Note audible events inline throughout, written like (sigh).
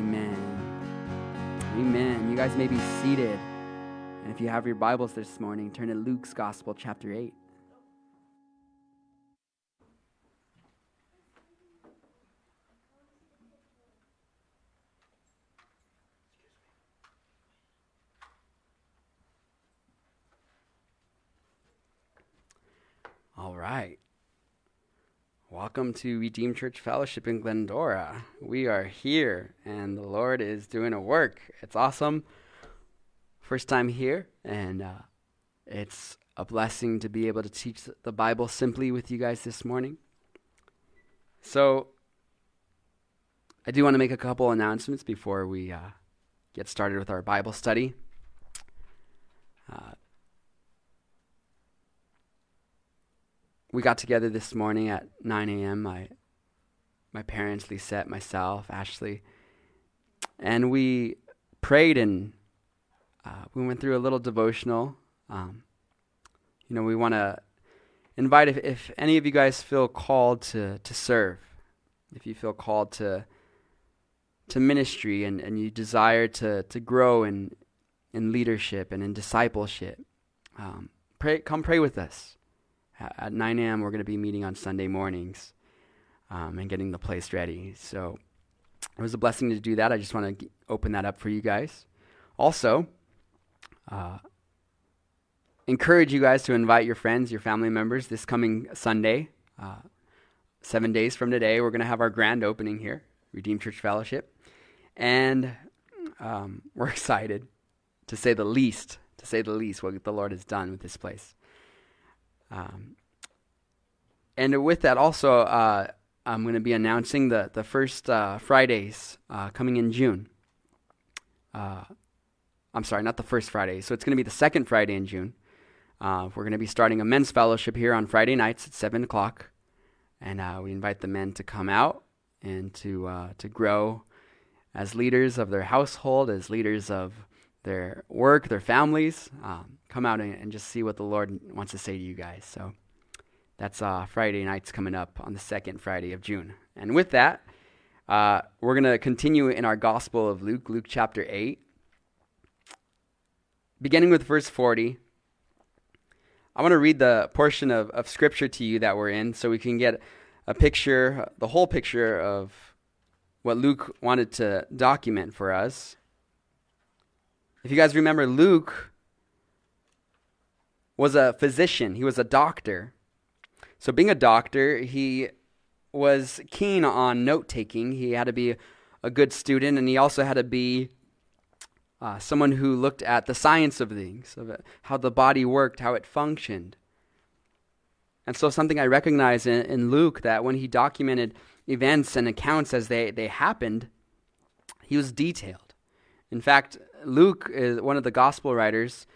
Amen. Amen. You guys may be seated. And if you have your Bibles this morning, turn to Luke's Gospel, chapter 8. All right. Welcome to Redeemed Church Fellowship in Glendora. We are here and the Lord is doing a work. It's awesome. First time here, and uh, it's a blessing to be able to teach the Bible simply with you guys this morning. So, I do want to make a couple announcements before we uh, get started with our Bible study. Uh, we got together this morning at 9 a.m. My my parents, Lisette, myself, Ashley, and we prayed and uh, we went through a little devotional. Um, you know, we want to invite if, if any of you guys feel called to to serve, if you feel called to to ministry and, and you desire to to grow in in leadership and in discipleship, um, pray come pray with us at 9 a.m., we're going to be meeting on Sunday mornings um, and getting the place ready. So it was a blessing to do that. I just want to open that up for you guys. Also, uh, encourage you guys to invite your friends, your family members this coming Sunday. Uh, seven days from today, we're going to have our grand opening here, Redeemed Church Fellowship. And um, we're (laughs) excited, to say the least, to say the least, what the Lord has done with this place. Um, and with that, also, uh, I'm going to be announcing the, the first uh, Fridays uh, coming in June. Uh, I'm sorry, not the first Friday. So it's going to be the second Friday in June. Uh, we're going to be starting a men's fellowship here on Friday nights at 7 o'clock. And uh, we invite the men to come out and to, to grow as leaders of their household, as leaders of their work, their families. Um, come out and, and, just see what the Lord wants to say to you guys. So that's uh, Friday nights coming up on the second Friday of June. And with that, uh, we're going to continue in our Gospel of Luke, Luke chapter 8. Beginning with verse 40, I want to read the portion of, of Scripture to you that we're in so we can get a picture, the whole picture of what Luke wanted to document for us. If you guys remember, Luke was a physician, he was a doctor. So, being a doctor, he was keen on note taking. He had to be a good student, and he also had to be uh, someone who looked at the science of things, of how the body worked, how it functioned. And so, something I recognize in, in Luke that when he documented events and accounts as they, they happened, he was detailed. In fact, Luke is one of the gospel writers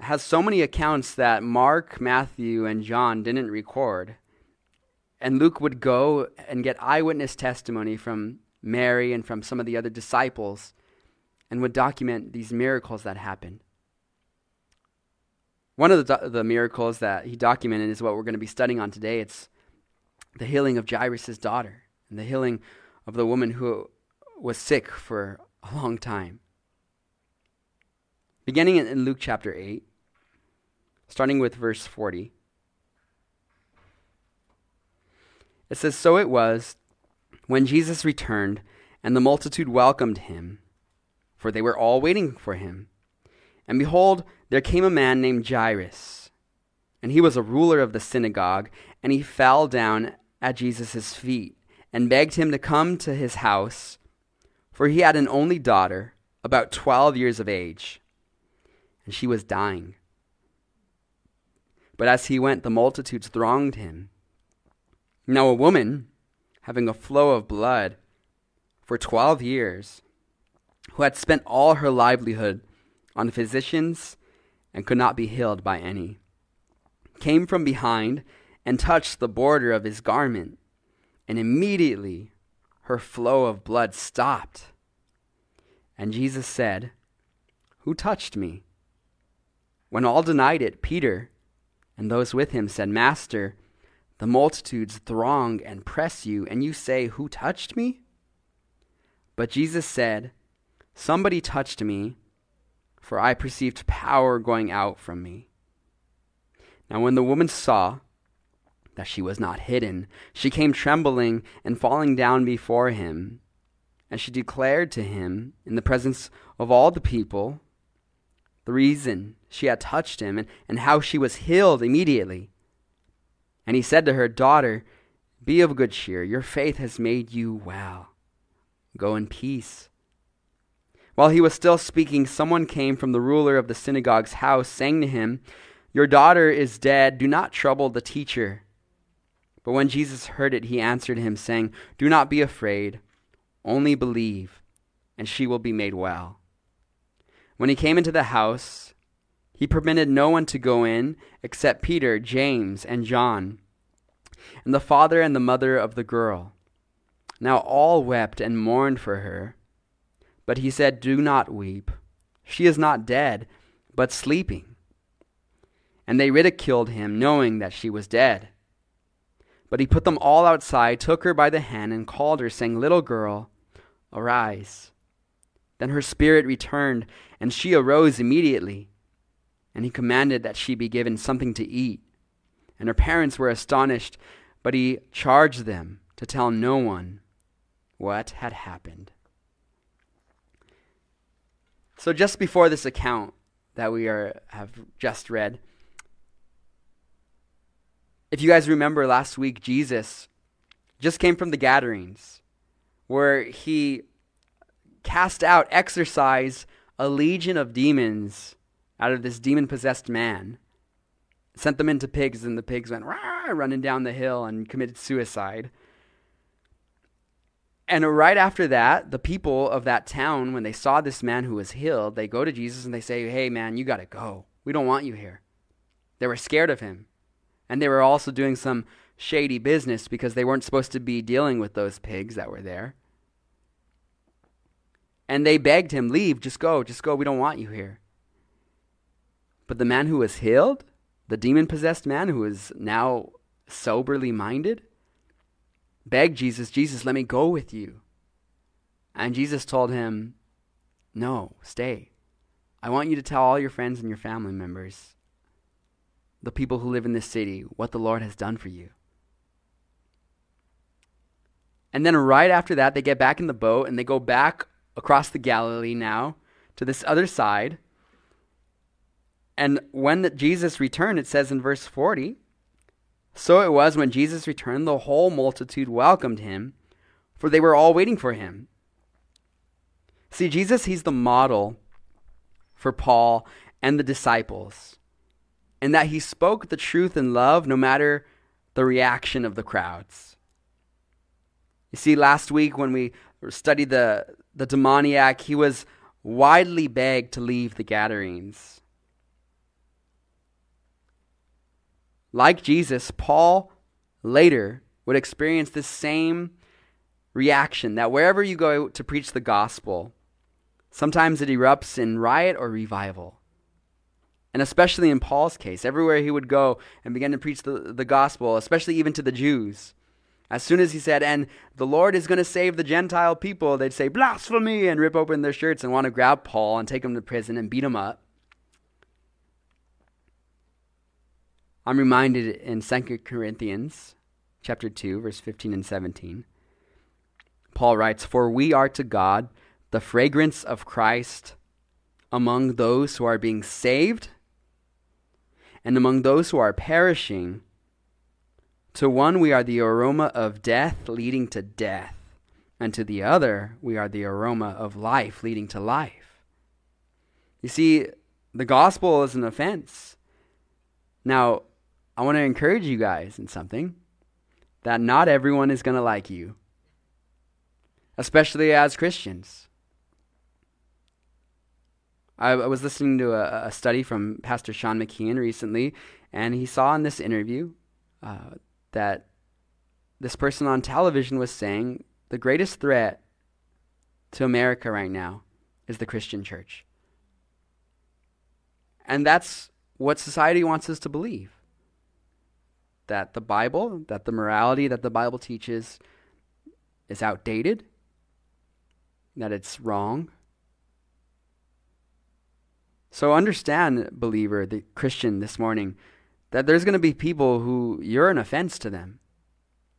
has so many accounts that Mark, Matthew, and John didn't record. And Luke would go and get eyewitness testimony from Mary and from some of the other disciples and would document these miracles that happened. One of the, the miracles that he documented is what we're going to be studying on today. It's the healing of Jairus' daughter and the healing of the woman who was sick for a long time. Beginning in Luke chapter 8, starting with verse 40. It says, So it was when Jesus returned, and the multitude welcomed him, for they were all waiting for him. And behold, there came a man named Jairus, and he was a ruler of the synagogue, and he fell down at Jesus' feet and begged him to come to his house, for he had an only daughter, about twelve years of age and she was dying. But as he went, the multitudes thronged him. Now, a woman, having a flow of blood for twelve years, who had spent all her livelihood on physicians and could not be healed by any, came from behind and touched the border of his garment, and immediately her flow of blood stopped. And Jesus said, Who touched me? When all denied it, Peter and those with him said, Master, the multitudes throng and press you, and you say, Who touched me? But Jesus said, Somebody touched me, for I perceived power going out from me. Now, when the woman saw that she was not hidden, she came trembling and falling down before him. And she declared to him, in the presence of all the people, the reason she had touched him and, and how she was healed immediately. And he said to her, Daughter, be of good cheer. Your faith has made you well. Go in peace. While he was still speaking, someone came from the ruler of the synagogue's house, saying to him, Your daughter is dead. Do not trouble the teacher. But when Jesus heard it, he answered him, saying, Do not be afraid, only believe, and she will be made well. When he came into the house, he permitted no one to go in except Peter, James, and John, and the father and the mother of the girl. Now all wept and mourned for her. But he said, Do not weep. She is not dead, but sleeping. And they ridiculed him, knowing that she was dead. But he put them all outside, took her by the hand, and called her, saying, Little girl, arise. Then her spirit returned, and she arose immediately. And he commanded that she be given something to eat. And her parents were astonished, but he charged them to tell no one what had happened. So, just before this account that we are, have just read, if you guys remember last week, Jesus just came from the gatherings where he cast out, exorcised a legion of demons out of this demon possessed man, sent them into pigs, and the pigs went running down the hill and committed suicide. And right after that, the people of that town, when they saw this man who was healed, they go to Jesus and they say, Hey, man, you got to go. We don't want you here. They were scared of him. And they were also doing some shady business because they weren't supposed to be dealing with those pigs that were there. And they begged him, Leave, just go, just go. We don't want you here. But the man who was healed, the demon possessed man who is now soberly minded, begged Jesus, Jesus, let me go with you. And Jesus told him, No, stay. I want you to tell all your friends and your family members the people who live in this city what the Lord has done for you. And then right after that, they get back in the boat and they go back across the Galilee now to this other side. And when Jesus returned, it says in verse 40 So it was when Jesus returned, the whole multitude welcomed him, for they were all waiting for him. See, Jesus, he's the model for Paul and the disciples and that he spoke the truth in love no matter the reaction of the crowds. You see, last week when we studied the, the demoniac, he was widely begged to leave the Gadarenes. Like Jesus, Paul later would experience this same reaction that wherever you go to preach the gospel, sometimes it erupts in riot or revival. And especially in Paul's case, everywhere he would go and begin to preach the, the gospel, especially even to the Jews, as soon as he said, and the Lord is going to save the Gentile people, they'd say, blasphemy, and rip open their shirts and want to grab Paul and take him to prison and beat him up. I'm reminded in 2 Corinthians chapter 2, verse 15 and 17. Paul writes, For we are to God the fragrance of Christ among those who are being saved and among those who are perishing, to one we are the aroma of death leading to death, and to the other we are the aroma of life leading to life. You see, the gospel is an offense. Now, I want to encourage you guys in something that not everyone is going to like you, especially as Christians. I, was listening to a, a, study from Pastor Sean McKeon recently, and he saw in this interview uh, that this person on television was saying the greatest threat to America right now is the Christian church. And that's what society wants us to believe that the Bible, that the morality that the Bible teaches is outdated, that it's wrong. So understand, believer, the Christian this morning, that there's going to be people who you're an offense to them.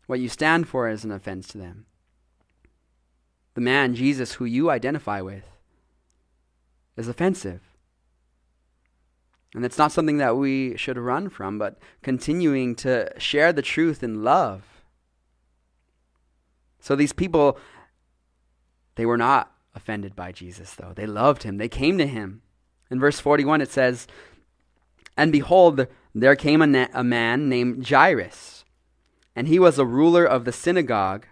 What you stand for is an offense to them. The man, Jesus, who you identify with, is offensive. And it's not something that we should run from, but continuing to share the truth in love. So these people, they were not offended by Jesus, though. They loved him, they came to him. In verse 41, it says, And behold, there came a, na- a man named Jairus, and he was a ruler of the synagogue.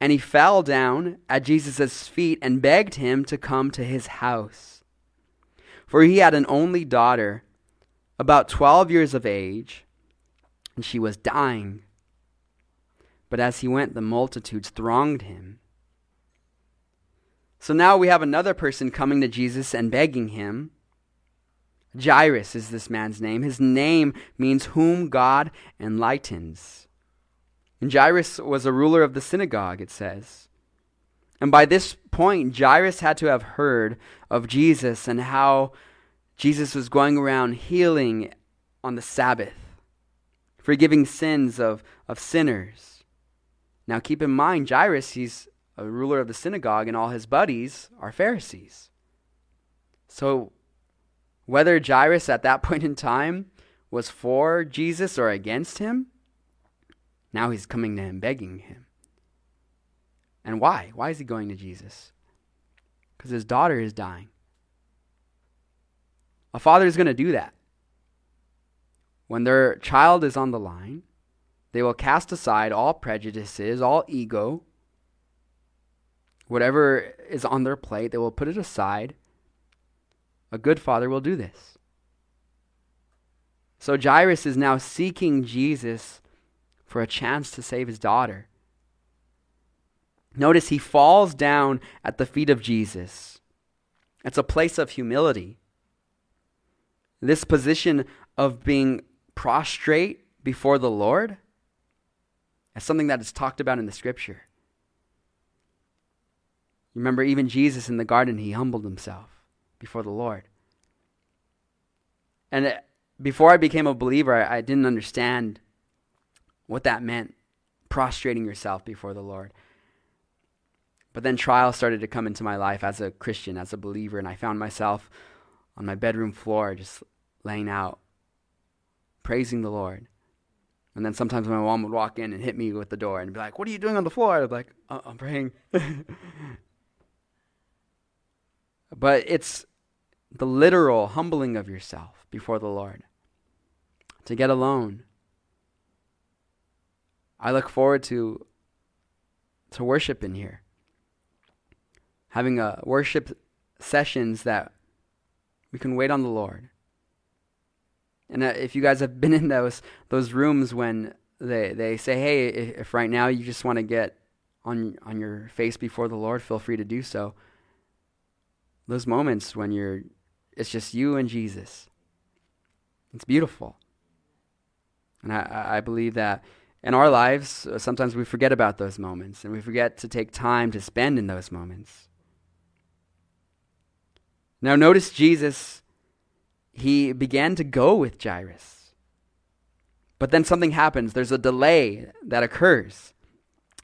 And he fell down at Jesus' feet and begged him to come to his house. For he had an only daughter, about 12 years of age, and she was dying. But as he went, the multitudes thronged him. So now we have another person coming to Jesus and begging him. Jairus is this man's name. His name means whom God enlightens. And Jairus was a ruler of the synagogue, it says. And by this point, Jairus had to have heard of Jesus and how Jesus was going around healing on the Sabbath, forgiving sins of, of sinners. Now keep in mind, Jairus, he's a ruler of the synagogue, and all his buddies are Pharisees. So whether Jairus at that (laughs) point in time was for Jesus or against him, now he's coming to him, begging him. And why? Why is he going to Jesus? Because his daughter is dying. A father is going to do that. When their child is on the line, they will cast aside all prejudices, all ego, whatever is on their plate, they will put it aside a good father will do this. So Jairus is now seeking Jesus for a chance to save his daughter. Notice he falls down at the feet of Jesus. It's a place of humility. This position of being prostrate before the Lord is something that is talked about in the scripture. Remember, even Jesus in the garden, he humbled himself before the Lord. And it, before I became a believer, I, I didn't understand what that meant, prostrating yourself before the Lord. But then trials started to come into my life as a Christian, as a believer, and I found myself on my bedroom floor just laying out, praising the Lord. And then sometimes my mom would walk in and hit me with the door and be like, What are you doing on the floor? I'd be like, oh, I'm praying. (laughs) but it's the literal humbling of yourself before the Lord, to get alone. I look forward to to worship in here. Having a worship sessions that we can wait on the Lord. And uh, if you guys have been (laughs) in those those rooms when they they say, "Hey, if right now you just want to get on on your face before the Lord, feel free to do so." Those moments when you're it's just you and Jesus. It's beautiful. And I, I believe that in our lives, uh, sometimes we forget about those moments and we forget to take time to spend in those moments. Now, notice Jesus, he began to go with Jairus. But then something happens. There's a delay that occurs.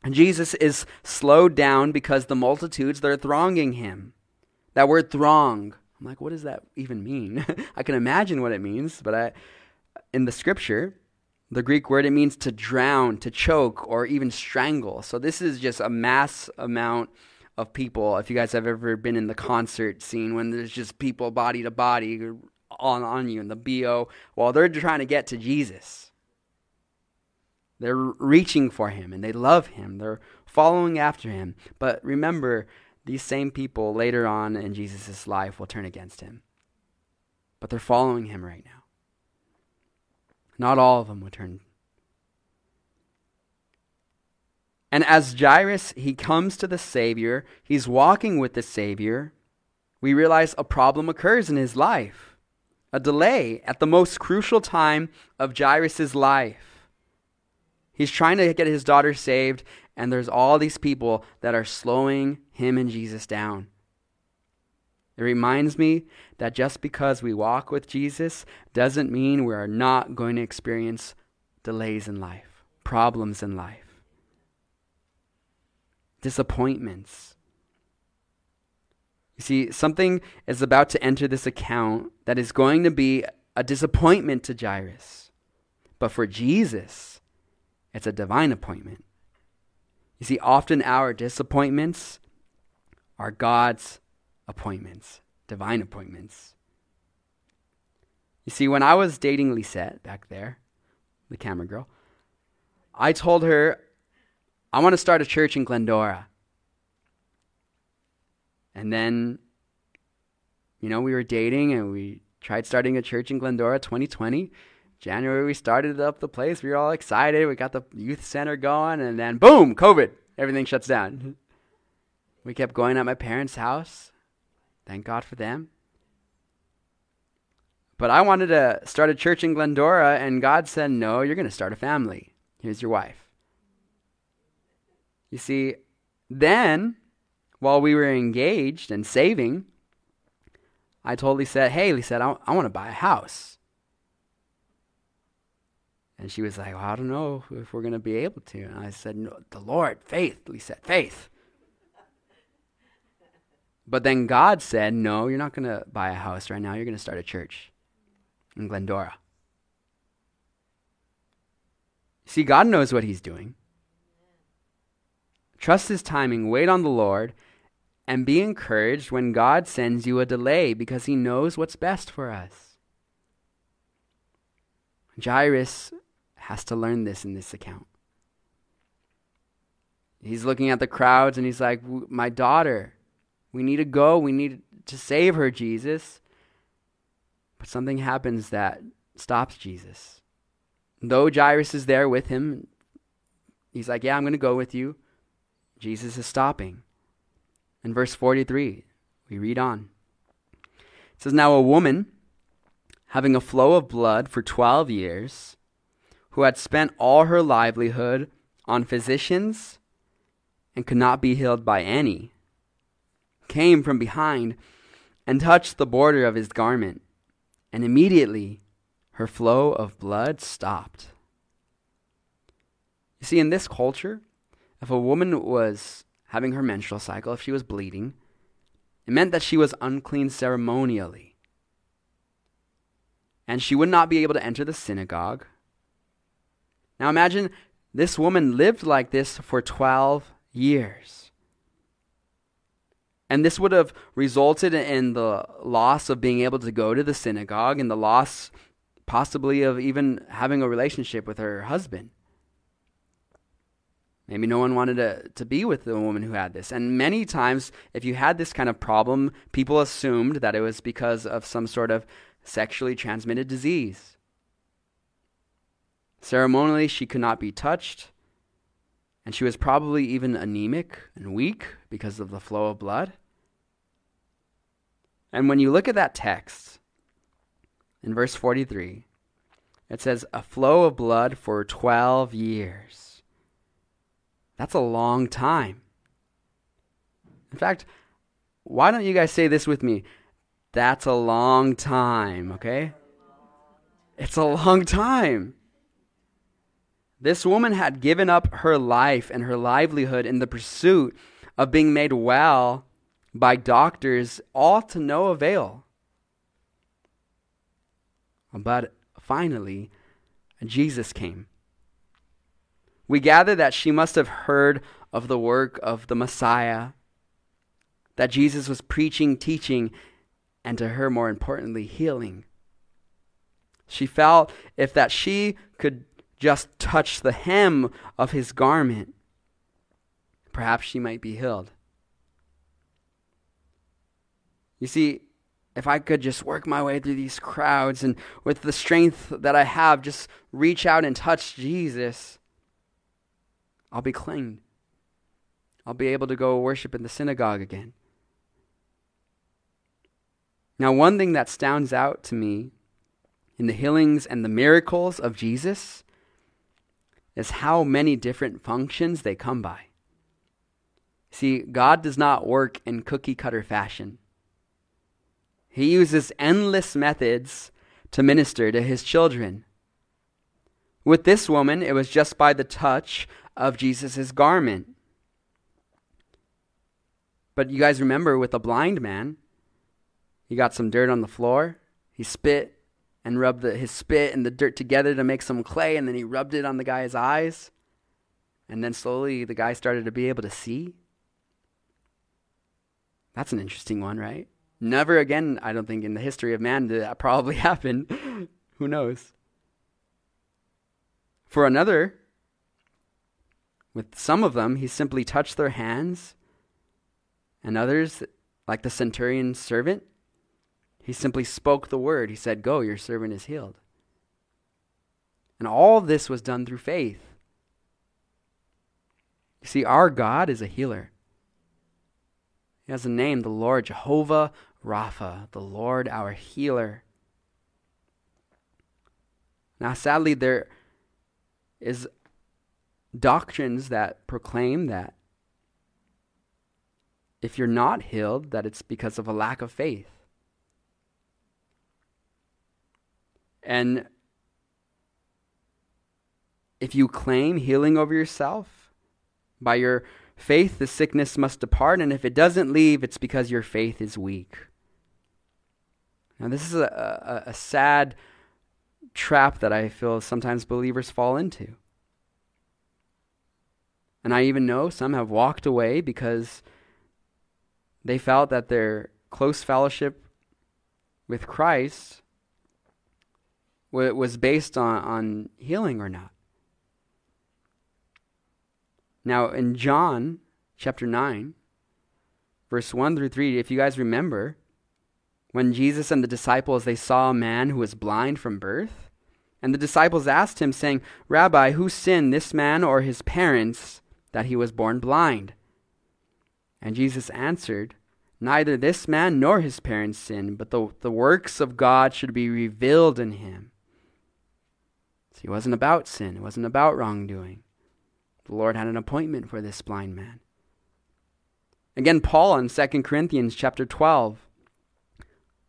And Jesus is slowed down because the multitudes, they're thronging him. That word throng I'm like, what does that even mean? (laughs) I can imagine what it means, but I, in the scripture, the Greek word, it means to drown, to choke, or even strangle. So this is just a mass amount of people. If you guys have ever been in the concert scene when there's just people body to body on, on you in the BO, while they're trying to get to Jesus. They're reaching for him and they love him. They're following after him. But remember, these same people later on in Jesus' life will turn against him. But they're following him right now. Not all of them will turn. And as Jairus, he comes to the Savior, he's walking with the Savior, we realize a problem occurs in his life. A delay at the most crucial time of Jairus' life. He's trying to get his daughter saved, and there's all these people that are slowing him and Jesus down. It reminds me that just because we walk with Jesus doesn't mean we are not going to experience delays in life, problems in life, disappointments. You see, something is about to enter this account that is going to be a disappointment to Jairus. But for Jesus, it's a divine appointment. You see, often our disappointments are God's appointments, divine appointments. You see, when I was dating Lisette back there, the camera girl, I told her, I want to start a church in Glendora. And then, you know, we were dating and we tried starting a church in Glendora 2020. January, we started up the place. We were all excited. We got the youth center going, and then boom, COVID. Everything shuts down. Mm-hmm. We kept going at my parents' house. Thank God for them. But I wanted to start a church in Glendora, and God said, No, you're going to start a family. Here's your wife. You see, then, while we were engaged and saving, I totally said, Hey, Lisa, I, I want to buy a house. And she was like, well, I don't know if we're going to be able to. And I said, no, the Lord, faith. Said, faith. But then God said, no, you're not going to buy a house right now. You're going to start a church in Glendora. See, God knows what He's doing. Trust His timing, wait on the Lord, and be encouraged when God sends you a delay because He knows what's best for us. Jairus has to learn this in this account. He's looking at the crowds and he's like, My daughter, we need to go. We need to save her, Jesus. But something happens that stops Jesus. Though Jairus is there with him, he's like, Yeah, I'm going to go with you. Jesus is stopping. In verse 43, we read on. It says, Now a woman having a flow of blood for 12 years, who had spent all her livelihood on physicians and could not be healed by any, came from behind and touched the border of his garment, and immediately her flow of blood stopped. You see, in this culture, if a woman was having her menstrual cycle, if she was bleeding, it meant that she was unclean ceremonially. And she would not be able to enter the synagogue now imagine this woman lived like this for 12 years. And this would have resulted in the loss of being able to go to the synagogue and the loss, possibly, of even having a relationship with her husband. Maybe no one wanted to, to be with the woman who had this. And many times, if you had this kind of problem, people assumed that it was because of some sort of sexually transmitted disease. Ceremonially, she could not be touched, and she was probably even anemic and weak because of the flow of blood. And when you look at that text in verse 43, it says, a flow of blood for 12 years. That's a long time. In fact, why don't you guys say this with me? That's a long time, okay? It's a long time. This woman had given up her life and her livelihood in the pursuit of being made well by doctors, all to no avail. But finally, Jesus came. We gather that she must have heard of the work of the Messiah, that Jesus was preaching, teaching, and to her, more importantly, healing. She felt if that she could just touch the hem of his garment, perhaps she might be healed. You see, if I could just work my way through these crowds and with the strength that I have, just reach out and touch Jesus, I'll be clean. I'll be able to go worship in the synagogue again. Now, one thing that stands out to me in the healings and the miracles of Jesus is how many different functions they come by. See, God does not work in cookie cutter fashion. He uses endless methods to minister to his children. With this woman, it was just by the touch of Jesus' garment. But you guys remember with the blind man, he got some dirt on the floor, he spit and rubbed the, his spit and the dirt together to make some clay, and then he rubbed it on the guy's eyes. And then slowly the guy started to be able to see. That's an interesting one, right? Never again, I don't think, in the history of man did that (laughs) probably happen. Who knows? For another, with some of them, he simply touched their hands, and others, like the centurion's servant, he simply spoke the word. He said, Go, your servant is healed. And all this was done through faith. You see, our God is a healer. He has a name, the Lord Jehovah Rapha, the Lord our healer. Now, sadly, there is doctrines that proclaim that if you're not healed, that it's because of a lack of faith. And if you claim healing over yourself by your faith, the sickness must depart. And if it doesn't leave, it's because your faith is weak. Now, this is a, a, a sad trap that I feel sometimes believers fall into. And I even know some have walked away because they felt that their close fellowship with Christ was based on, on healing or not. Now, in John chapter 9, verse 1 through 3, if you guys remember, when Jesus and the disciples they saw a man who was blind from birth, and the disciples asked him, saying, Rabbi, who sinned, this man or his parents, that he was born blind? And Jesus answered, Neither this man nor his parents sinned, but the, the works of God should be revealed in him. See, it wasn't about sin, it wasn't about wrongdoing. The Lord had an appointment for this blind man. Again, Paul in 2 Corinthians chapter 12,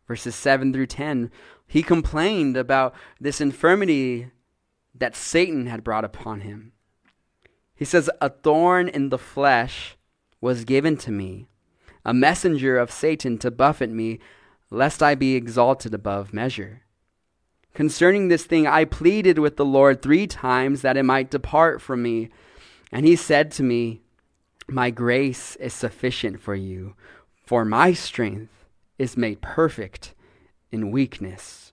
verses 7 through 10, he complained about this infirmity that Satan had brought upon him. He says, A thorn in the flesh was given to me, a messenger of Satan to buffet me, lest I be exalted above measure. Concerning this thing, I pleaded with the Lord three times that it might depart from me. And he said to me, My grace is sufficient for you, for my strength is made perfect in weakness.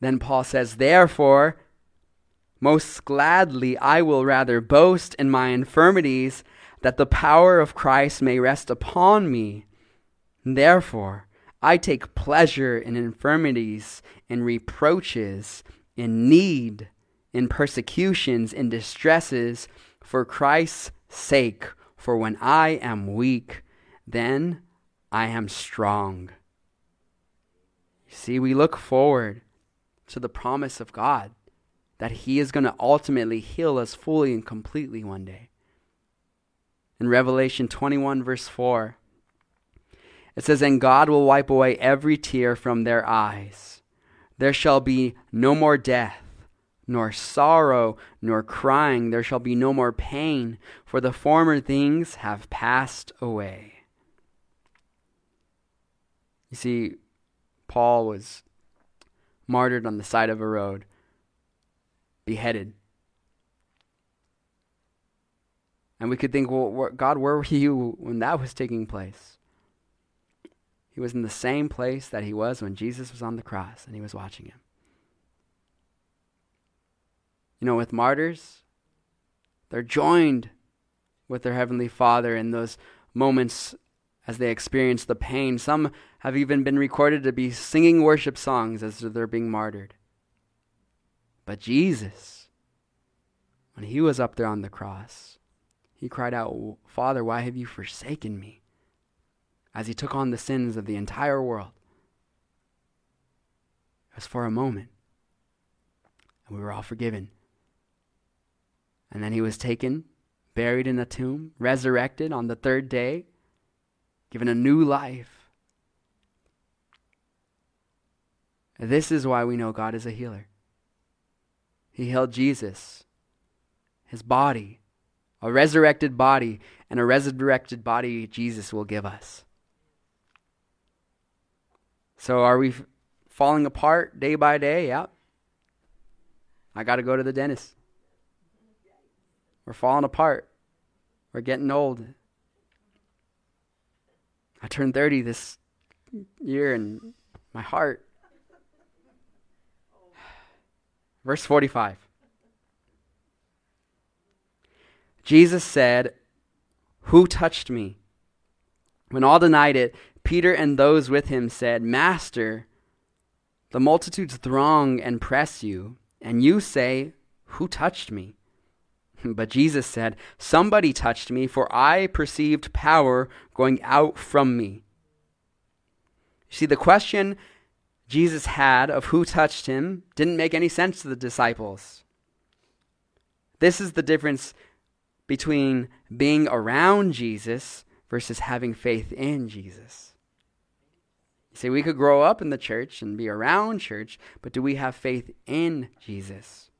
Then Paul says, Therefore, most gladly I will rather boast in my infirmities, that the power of Christ may rest upon me. Therefore, I take pleasure in infirmities, in reproaches, in need, in persecutions, in distresses, for Christ's sake. For when I am weak, then I am strong. See, we look forward to the promise of God that He is going to ultimately heal us fully and completely one day. In Revelation 21, verse 4, it says, And God will wipe away every tear from their eyes. There shall be no more death, nor sorrow, nor crying. There shall be no more pain, for the former things have passed away. You see, Paul was martyred on the side of a road, beheaded. And we could think, well, God, where were you when that was taking place? He was in the same place that he was when Jesus was on the cross and he was watching him. You know, with martyrs, they're joined with their Heavenly Father in those moments as they experience the pain. Some have even been recorded to be singing worship songs as they're being martyred. But Jesus, when he was up there on the cross, he cried out, Father, why have you forsaken me? As he took on the sins of the entire world. It was for a moment. And we were all forgiven. And then he was taken, buried in a tomb, resurrected on the third day, given a new life. This is why we know God is a healer. He healed Jesus, his body, a resurrected body, and a resurrected body Jesus will give us. So are we falling apart day by day? Yep. I got to go to the dentist. We're falling apart. We're getting old. I turned 30 this year and my heart. Verse 45. Jesus said, Who touched me? When all denied it, Peter and those with him said, Master, the multitudes throng and press you, and you say, Who touched me? (laughs) But Jesus said, Somebody touched me, for I perceived power going out from me. See, the question Jesus had of who touched him didn't make any sense to the disciples. This is the difference between being around Jesus versus having faith in Jesus. See, we could grow up in the church and be around church, but do we have faith in Jesus?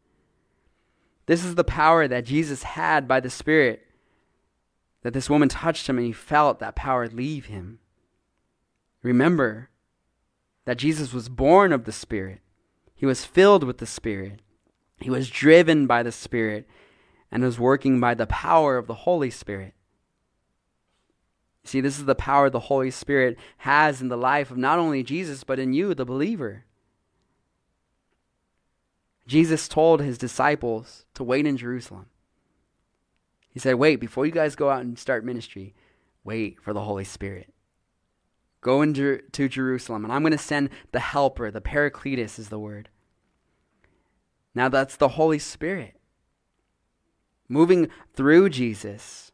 This is the power that Jesus had by the Spirit. That this woman touched him and he felt that power leave him. Remember that Jesus was born of the Spirit, he was filled with the Spirit, he was driven by the Spirit, and was working by the power of the Holy Spirit. See, this is the power the Holy Spirit has in the life of not only Jesus, but in you, the believer. Jesus told his disciples to wait in Jerusalem. He said, Wait, before you guys go out and start ministry, wait for the Holy Spirit. Go into to Jerusalem, and I'm going to send the helper, the Parakletos is the word. Now, that's the Holy Spirit moving through Jesus.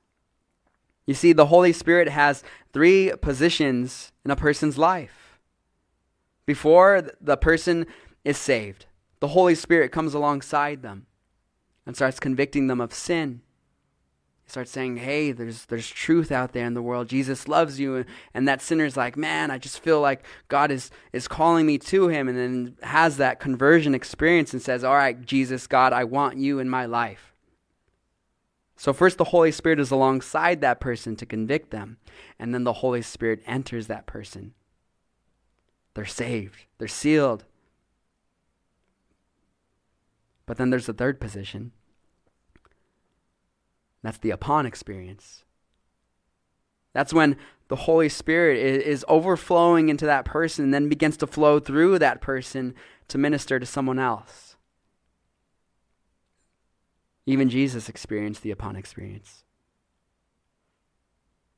You see, the Holy Spirit has three positions in a person's life. Before the person is saved, the Holy Spirit comes alongside them and starts convicting them of sin. He starts saying, Hey, there's, there's truth out there in the world. Jesus loves you. And and that sinner's like, Man, I just feel like God is, is calling me to him. And then has that conversion experience and says, All right, Jesus, God, I want you in my life. So, first, the Holy Spirit is alongside that person to convict them. And then the Holy Spirit enters that person. They're saved, they're sealed, but then there's the third position. That's the upon experience. That's when the Holy Spirit is, overflowing into that person and then begins to flow through that person to minister to someone else. Even Jesus experienced the upon experience.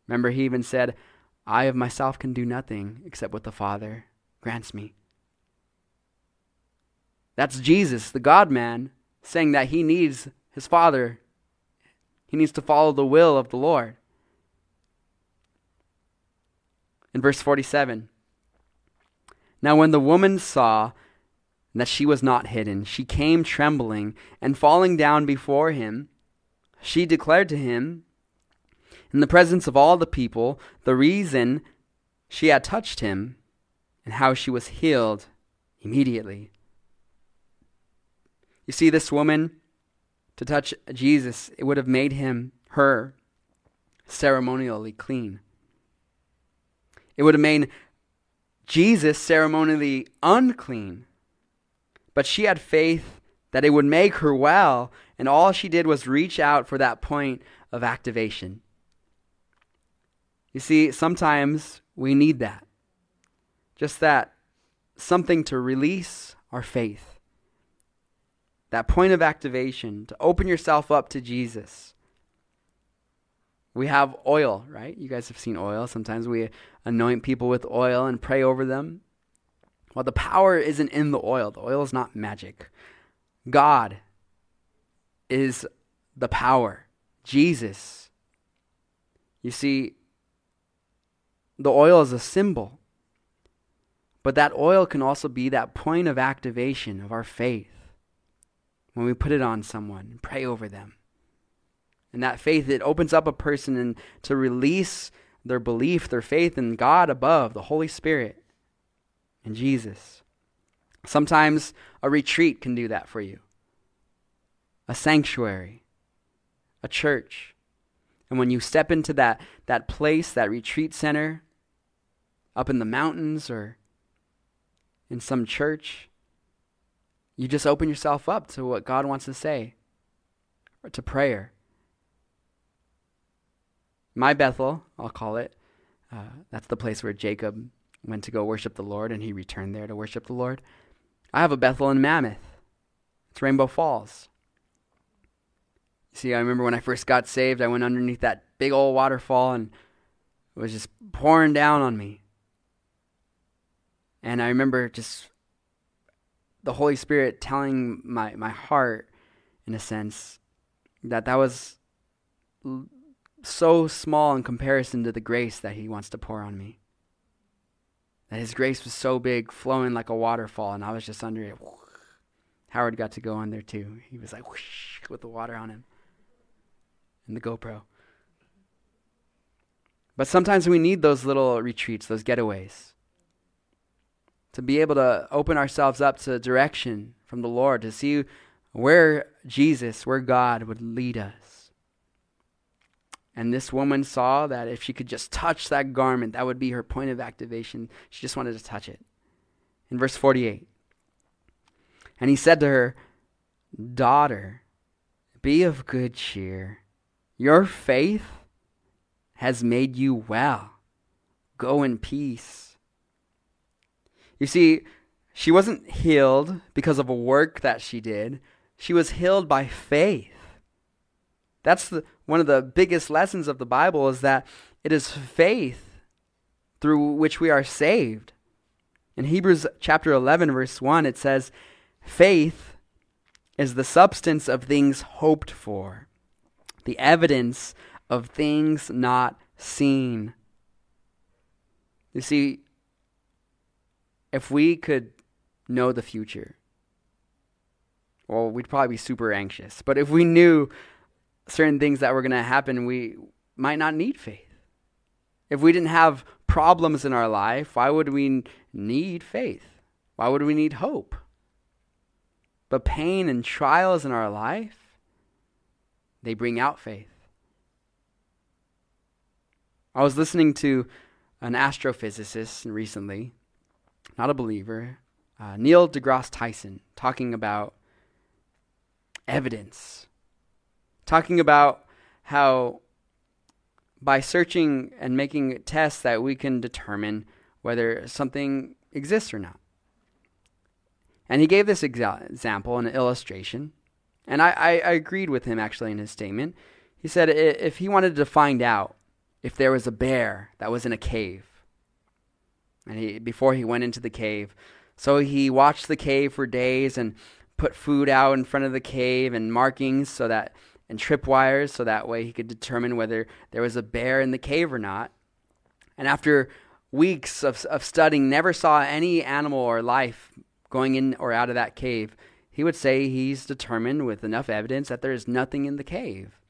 Remember, he even said, I of myself can do nothing except what the Father grants me. That's Jesus, the God man, saying that he needs his Father. He needs to follow the will of the Lord. In verse 47, now when the woman saw that she was not hidden, she came trembling, and falling down before him, she declared to him, in the presence of all the people, the reason she had touched him, and how she was healed immediately. You see, this woman, to touch Jesus, it would have made him, her, ceremonially clean. It would have made Jesus ceremonially unclean. But she had faith that it would make her well, and all she did was reach out for that point of activation. You see, sometimes we need that. Just that something to release our faith that point of activation, to open yourself up to Jesus. We have oil, right? You guys have seen oil. Sometimes we anoint people with oil and pray over them. Well, the power isn't in the oil, the oil is not magic. God is the power, Jesus. You see, the oil is a symbol, but that oil can also be that point of activation of our faith when we put it on someone, pray over them. And that faith, it opens up a person and to release their belief, their faith in God above, the Holy Spirit, and Jesus. Sometimes a retreat can do that for you, a sanctuary, a church. And when you step into that, that place, that retreat center, up in the mountains or in some church, you just open yourself up to what God wants to say or to prayer. My Bethel, I'll call it, uh, that's the place where Jacob went to go worship the Lord and he returned there to worship the Lord. I have a Bethel in Mammoth. It's Rainbow Falls. See, I remember when I first got saved, I went underneath that big old waterfall and it was just pouring down on me. And I remember just the Holy Spirit telling my, my heart, in a sense, that that was so small in comparison to the grace that He wants to pour on me. That His grace was so big, flowing like a waterfall, and I was just under it. (laughs) Howard got to go on there too. He was like whoosh (laughs) with the water on him and the GoPro. But sometimes we need those little retreats, those getaways, to be able to open ourselves up to direction from the Lord, to see where Jesus, where God would lead us. And this woman saw that if she could just touch that garment, that would be her point of activation. She just wanted to touch it. In verse 48, and he said to her, Daughter, be of good cheer. Your faith has made you well. Go in peace. You see, she wasn't healed because of a work that she did, she was healed by faith. That's the, one of the biggest lessons of the Bible is that it is faith through which we are saved. In Hebrews chapter 11 verse 1 it says faith is the substance of things hoped for the evidence of things not seen. You see, if we could know the future, well, we'd probably be super anxious. But if we knew certain things that were going to happen, we might not need faith. If we didn't have problems in our life, why would we need faith? Why would we need hope? But pain and trials in our life, they bring out faith. I was listening to an astrophysicist recently, not a believer, uh, Neil deGrasse Tyson, talking about evidence, talking about how by searching and making tests that we can determine whether something exists or not. And he gave this exa- example, an illustration, and I, I, I agreed with him actually in his statement. He said if he wanted to find out if there was a bear that was in a cave, and he before he went into the cave, so he watched the cave for days and put food out in front of the cave and markings so that and tripwires so that way he could determine whether there was a bear in the cave or not. And after weeks of, of studying, never saw any animal or life going in or out of that cave he would say he's determined with enough evidence that there is nothing in the cave.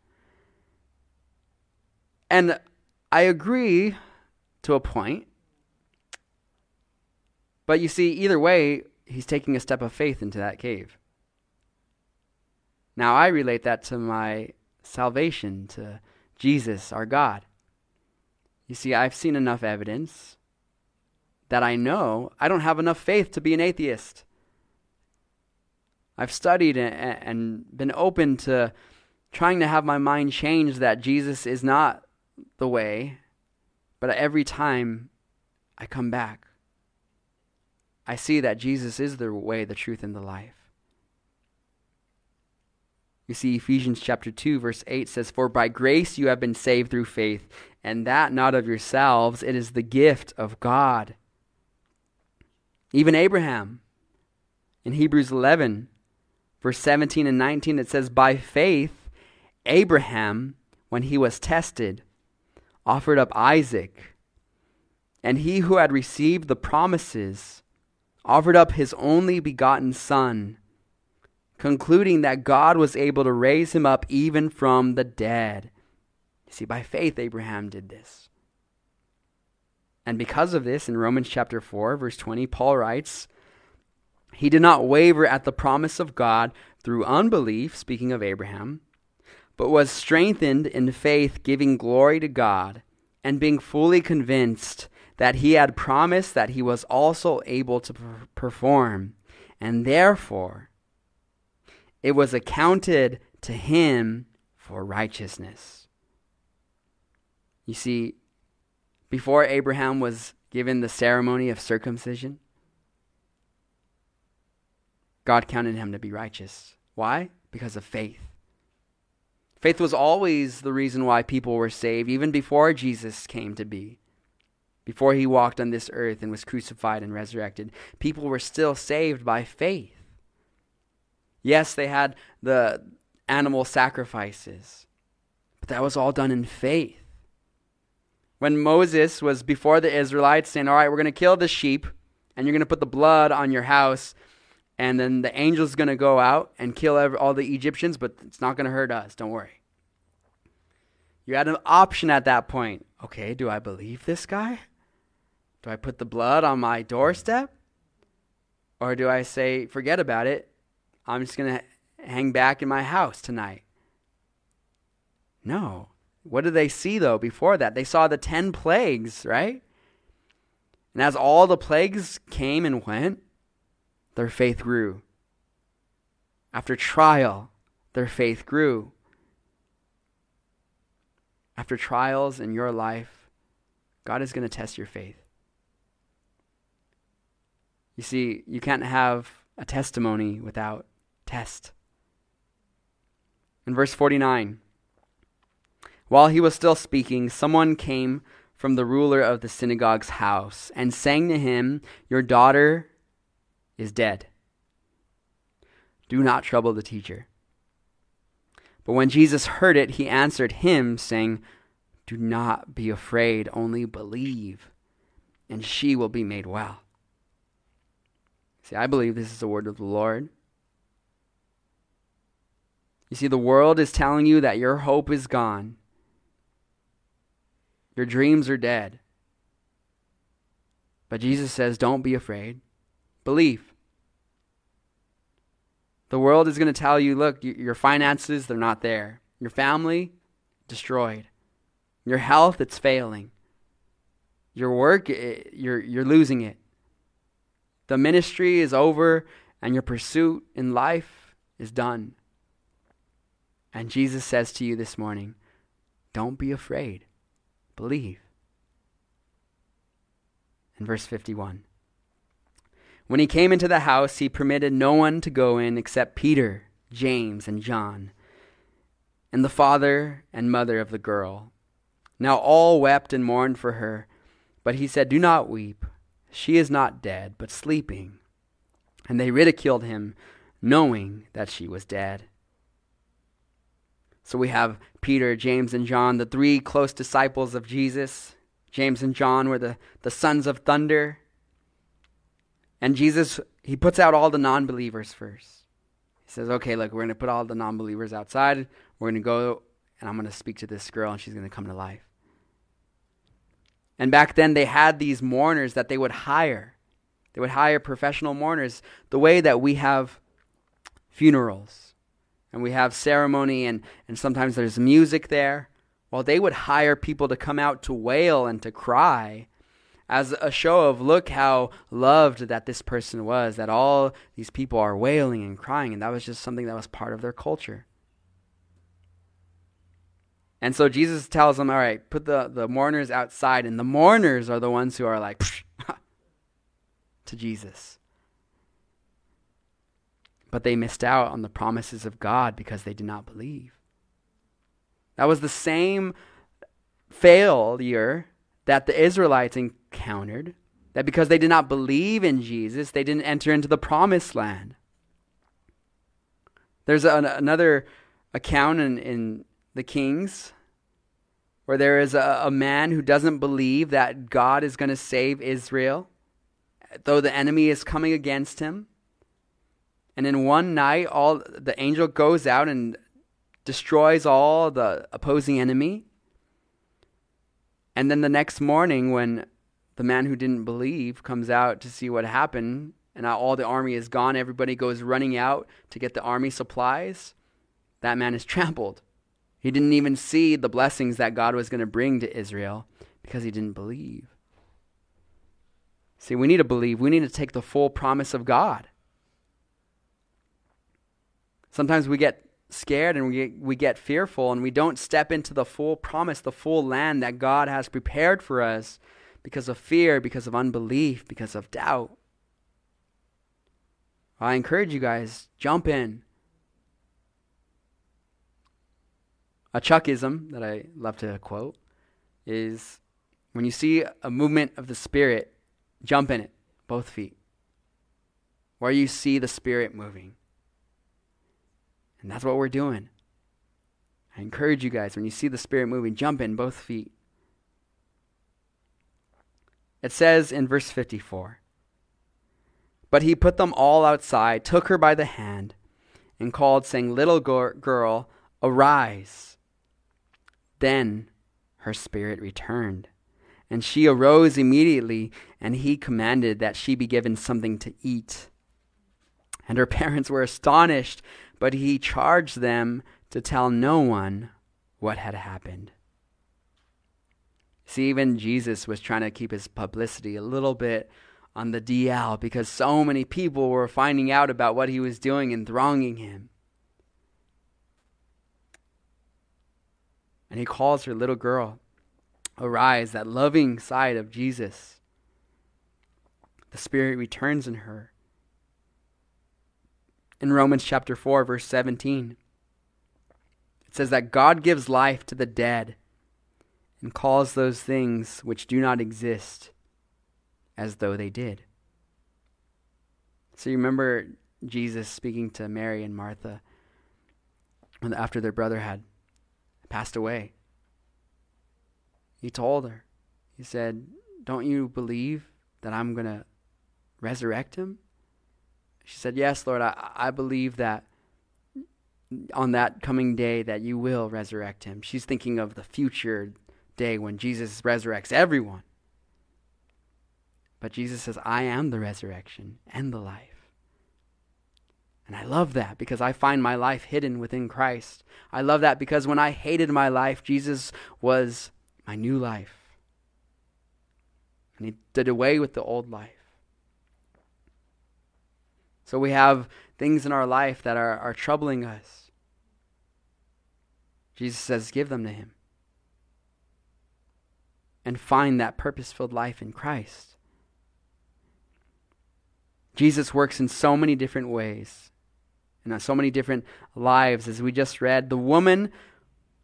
And I agree to a point. But you see, either way, he's taking a step of faith into that cave. Now, I relate that to my salvation, to Jesus, our God. You see, I've seen enough evidence that I know I don't have enough faith to be an atheist. I've studied and been open to trying to have my mind change that Jesus is not the way, but every time I come back, I see that Jesus is the way, the truth, and the life. You see, Ephesians chapter 2, verse 8 says, For by grace you have been saved through faith, and that not of yourselves, it is the gift of God. Even Abraham, in Hebrews 11, verse 17 and 19, it says, By faith, Abraham, when he was tested, offered up Isaac. And he who had received the promises offered up his only begotten son, concluding that God was able to raise him up even from the dead. You see, by faith, Abraham did this. And because of this, in Romans chapter 4, verse 20, Paul writes, He did not waver at the promise of God through unbelief, speaking of Abraham, but was strengthened in faith, giving glory to God, and being fully convinced that he had promised that he was also able to perform. And therefore, it was accounted to him for righteousness. You see, before Abraham was given the ceremony of circumcision, God counted him to be righteous. Why? Because of faith. Faith was always the reason why people were saved, even before Jesus came to be. Before he walked on this earth and was crucified and resurrected, people were still saved by faith. Yes, they had the animal sacrifices, but that was all done in faith. When Moses was before the Israelites saying, All right, we're going to kill the sheep, and you're going to put the blood on your house, and then the angel's going to go out and kill all the Egyptians, but it's not going to hurt us. Don't worry. You had an option at that point. Okay, do I believe this guy? Do I put the blood on my doorstep? Or do I say, forget about it? I'm just going to hang back in my house tonight. No. What did they see, though, before that? They saw the 10 plagues, right? And as all the plagues came and went, their faith grew. After trial, their faith grew. After trials in your life, God is going to test your faith. You see, you can't have a testimony without test. In verse 49, while he was still speaking, someone came from the ruler of the synagogue's house and sang to him, Your daughter is dead. Do not trouble the teacher. But when Jesus heard it, he answered him, saying, Do not be afraid, only believe, and she will be made well. See, I believe this is the word of the Lord. You see, the world is telling you that your hope is gone, your dreams are dead. But Jesus says, don't be afraid, believe. The world is going to tell you look, your finances, they're not there. Your family, destroyed. Your health, it's failing. Your work, you're, you're losing it. The ministry is over, and your pursuit in life is done. And Jesus says to you this morning, don't be afraid. Believe. In verse 51. When he came into the house, he permitted no one to go in except Peter, James, and John, and the father and mother of the girl. Now all wept and mourned for her, but he said, Do not weep. She is not dead, but sleeping. And they ridiculed him, knowing that she was dead. So we have Peter, James, and John, the three close disciples of Jesus. James and John were the, the sons of thunder. And Jesus, he puts out all the non believers first. He says, okay, look, we're going to put all the non believers outside. We're going to go, and I'm going to speak to this girl, and she's going to come to life. And back then, they had these mourners that they would hire. They would hire professional mourners the way that we have funerals and we have ceremony and, and sometimes there's music there. Well, they would hire people to come out to wail and to cry as a show of look how loved that this person was, that all these people are wailing and crying, and that was just something that was part of their culture. And so Jesus tells them, all right, put the, the mourners outside, and the mourners are the ones who are like, (laughs) to Jesus but they missed out on the promises of God because they did not believe. That was the same failure that the Israelites encountered, that because they did not believe in Jesus, they didn't enter into the promised land. There's an, another account in, in the Kings where there is a, a man who doesn't believe that God is going to save Israel, though the enemy is coming against him. And in one night, all the angel goes out and destroys all the opposing enemy. And then the next morning, when the man who didn't believe comes out to see what happened, and all the army is gone, everybody goes running out to get the army supplies, that man is (laughs) trampled. He didn't even see the blessings that God was going to bring to Israel because he didn't believe. See, we need to believe. We need to take the full promise of God. Sometimes we get scared and we get, we get fearful and we don't step into the full promise, the full land that God has prepared for us because of fear, because of unbelief, because of doubt. I encourage you guys, jump in. A Chuckism that I love to quote is when you see a movement of the Spirit, jump in it, both feet. Where you see the Spirit moving. And that's what we're doing. I encourage you guys, when you see the Spirit moving, jump in both feet. It says in verse 54 But he put them all outside, took her by the hand, and called, saying, Little girl, arise. Then her spirit returned. And she arose immediately, and he commanded that she be given something to eat. And her (laughs) parents were astonished, but he charged them to tell no one what had happened. See, even Jesus was trying to keep his publicity a little bit on the DL because so many people were finding out about what he was doing and thronging him. And he calls her little girl, arise, that loving side of Jesus. The Spirit returns in her. In Romans chapter 4, verse 17, it says that God gives life to the dead and calls those things which do not exist as though they did. So you remember Jesus speaking to Mary and Martha after their brother had passed away. He told her, He said, Don't you believe that I'm going to resurrect him? She said, Yes, Lord, I, I believe that on that coming day that you will resurrect him. She's thinking of the future day when Jesus resurrects everyone. But Jesus says, I am the resurrection and the life. And I love that because I find my life hidden within Christ. I love that because when I hated my life, Jesus was my new life. And he did away with the old life. So we have things in our life that are, are troubling us. Jesus says, give them to him. And find that purpose filled life in Christ. Jesus works in so many different ways in so many different lives. As we just read, the woman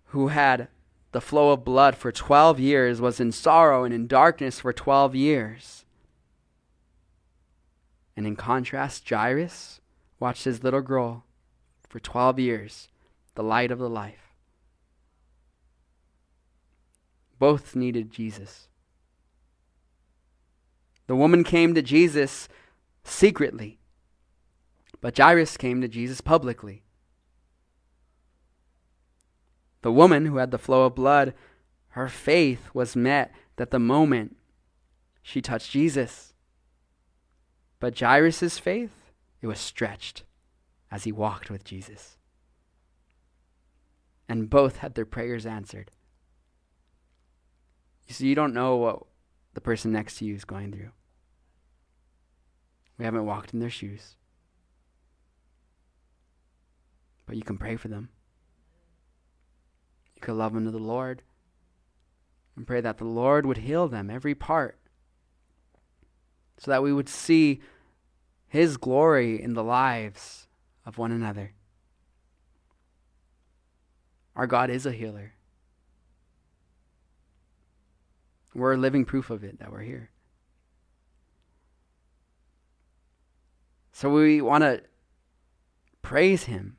who had the flow of blood for 12 years was in sorrow and in darkness for 12 years. And in contrast, Jairus watched his little girl for 12 years, the light of the life. Both needed Jesus. The woman came to Jesus secretly but Jairus came to Jesus publicly. The woman who had the flow of blood, her faith was met that the moment she touched Jesus. But Jairus' faith, it was stretched as he walked with Jesus. And both had their prayers answered. You see, you don't know what the person next to you is going through. We haven't walked in their shoes but you can pray for them. You could love them to the Lord and pray that the Lord would heal them, every part, so that we would see His glory in the lives of one another. Our God is a healer. We're living proof of it that we're here. So we want to praise Him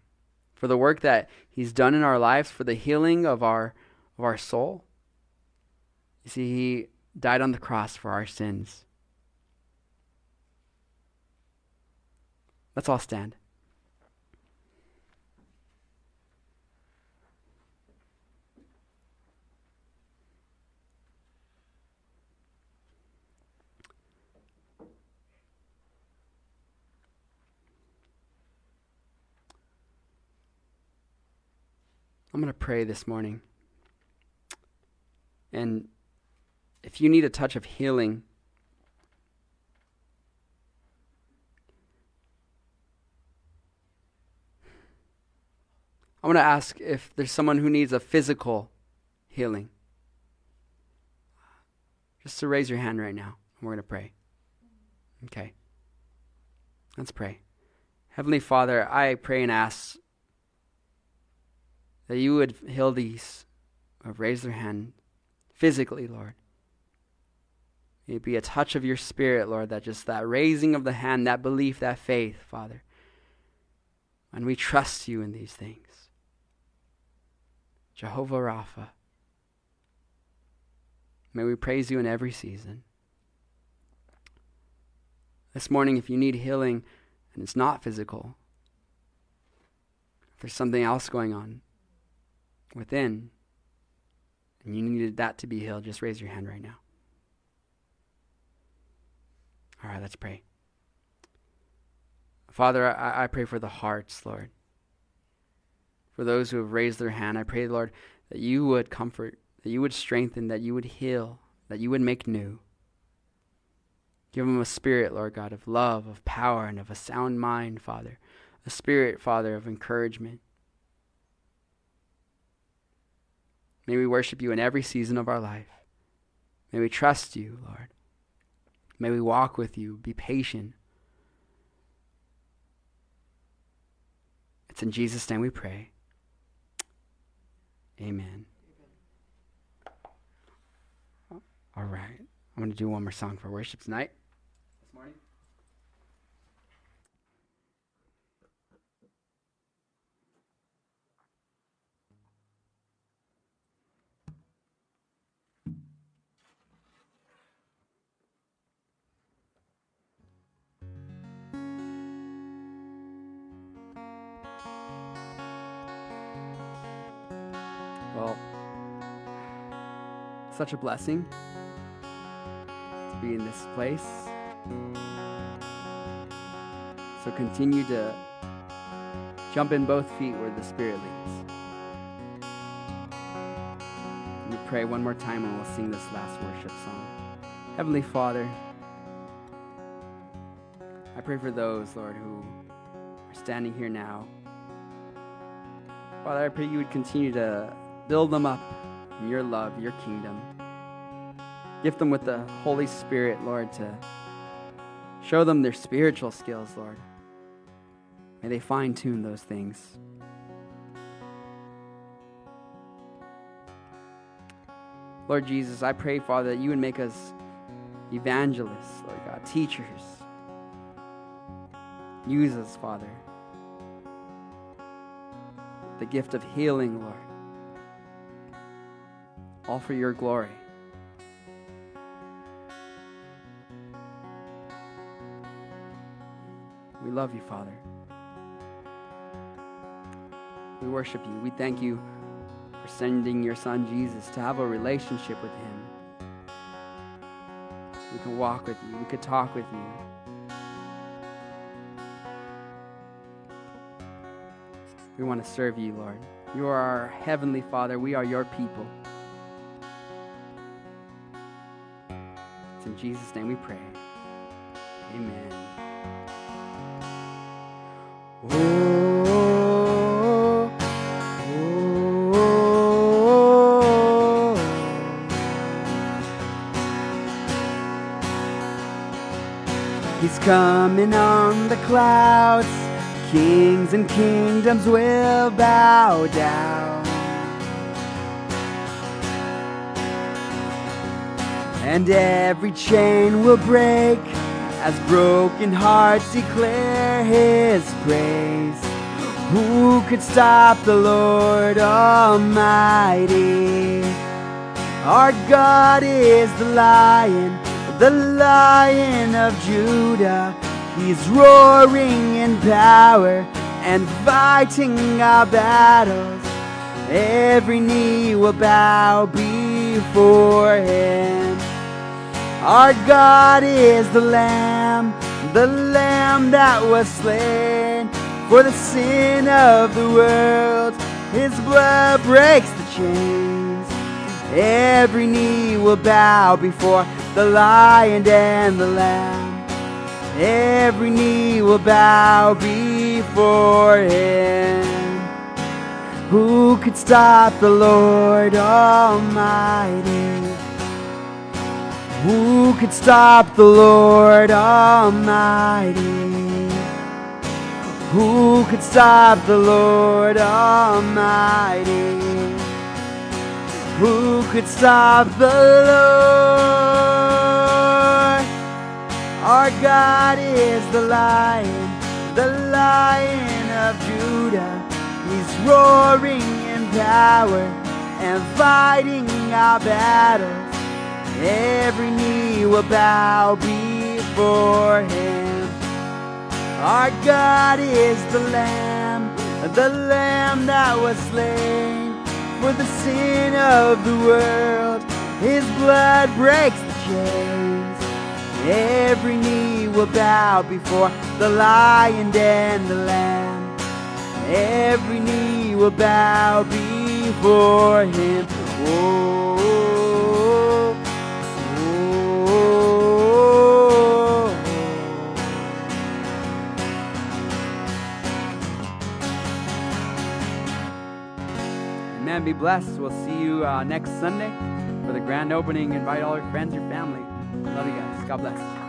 for the work that He's done in our lives, for the healing of our, of our soul. You see, He died on the cross for our sins. Let's all stand. I'm going to pray this morning. And if you need a touch of healing, I want to ask if there's someone who needs a physical healing. Just to raise your hand right now. We're going to pray. Okay. Let's pray. Heavenly Father, I pray and ask that you would heal these or raise their hand physically, Lord. May it be a touch of your spirit, Lord, that just that raising of the hand, that belief, that faith, Father. And we trust you in these things. Jehovah Rapha. May we praise you in every season. This morning, if you need healing and it's not physical, if there's something else going on within, and you needed that to be healed, just raise your hand right now. All right, let's pray. Father, I, I pray for the hearts, Lord. For those who have raised their hand, I pray, Lord, that you would comfort, that you would strengthen, that you would heal, that you would make new. Give them a spirit, Lord God, of love, of power, and of a sound mind, Father. A spirit, Father, of encouragement. May we worship you in every season of our life. May we trust you, Lord. May we walk with you, be patient. It's in Jesus' name we pray. Amen. All right. I'm going to do one more song for worship tonight. Such a blessing to be in this place. So continue to jump in both feet where the Spirit leads. We pray one more time and we'll sing this last worship song. Heavenly Father, I pray for those, Lord, who are standing here now. Father, I pray you would continue to build them up in your love, your kingdom. Gift them with the Holy Spirit, Lord, to show them their spiritual skills, Lord. May they fine tune those things. Lord Jesus, I pray, Father, that you would make us evangelists, Lord God, teachers. Use us, Father. The gift of healing, Lord. All for your glory. We love you, Father. We worship you. We thank you for sending your son Jesus to have a relationship with him. We can walk with you. We could talk with you. We want to serve you, Lord. You are our heavenly Father. We are your people. It's in Jesus' name we pray. Amen. Oh, oh, He's coming on the clouds. Kings and kingdoms will bow down. And every chain will break as broken hearts declare his praise. Who could stop the Lord Almighty? Our God is the lion, the lion of Judah. He's roaring in power and fighting our battles. Every knee will bow before him. Our God is the Lamb, the Lamb that was slain for the sin of the world. His blood breaks the chains. Every knee will bow before the lion and the lamb. Every knee will bow before him. Who could stop the Lord Almighty? Who could stop the Lord Almighty? Who could stop the Lord Almighty? Who could stop the Lord? Our God is the lion, the lion of Judah. He's roaring in power and fighting our battles. Every knee will bow before him. Our God is the Lamb, the Lamb that was slain for the sin of the world. His blood breaks the chains. Every knee will bow before the lion and the lamb. Every knee will bow before him. Oh, Be blessed. We'll see you uh, next Sunday for the grand opening. Invite all your friends, your family. Love you guys. God bless.